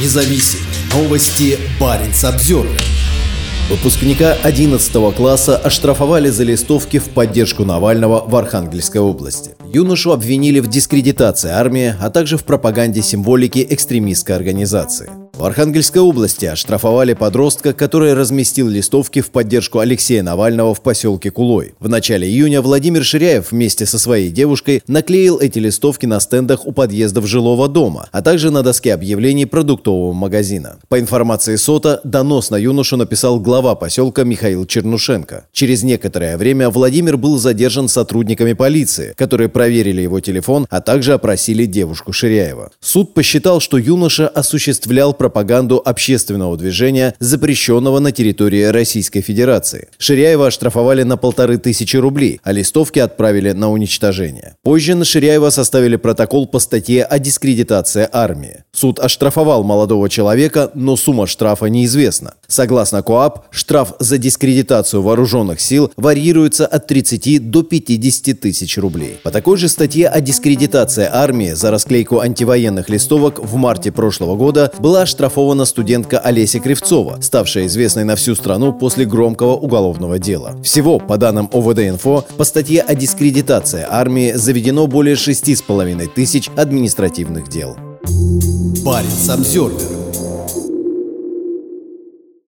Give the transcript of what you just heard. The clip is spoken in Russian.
независим. Новости Баренц Обзервер. Выпускника 11 класса оштрафовали за листовки в поддержку Навального в Архангельской области. Юношу обвинили в дискредитации армии, а также в пропаганде символики экстремистской организации. В Архангельской области оштрафовали подростка, который разместил листовки в поддержку Алексея Навального в поселке Кулой. В начале июня Владимир Ширяев вместе со своей девушкой наклеил эти листовки на стендах у подъездов жилого дома, а также на доске объявлений продуктового магазина. По информации СОТа, донос на юношу написал глава поселка Михаил Чернушенко. Через некоторое время Владимир был задержан сотрудниками полиции, которые проверили его телефон, а также опросили девушку Ширяева. Суд посчитал, что юноша осуществлял пропаганду общественного движения, запрещенного на территории Российской Федерации. Ширяева оштрафовали на полторы тысячи рублей, а листовки отправили на уничтожение. Позже на Ширяева составили протокол по статье о дискредитации армии. Суд оштрафовал молодого человека, но сумма штрафа неизвестна. Согласно КОАП, штраф за дискредитацию вооруженных сил варьируется от 30 до 50 тысяч рублей. По такой же статье о дискредитации армии за расклейку антивоенных листовок в марте прошлого года была оштрафована студентка Олеся Кривцова, ставшая известной на всю страну после громкого уголовного дела. Всего, по данным ОВД-инфо, по статье о дискредитации армии заведено более 6,5 тысяч административных дел. Парень Самсервер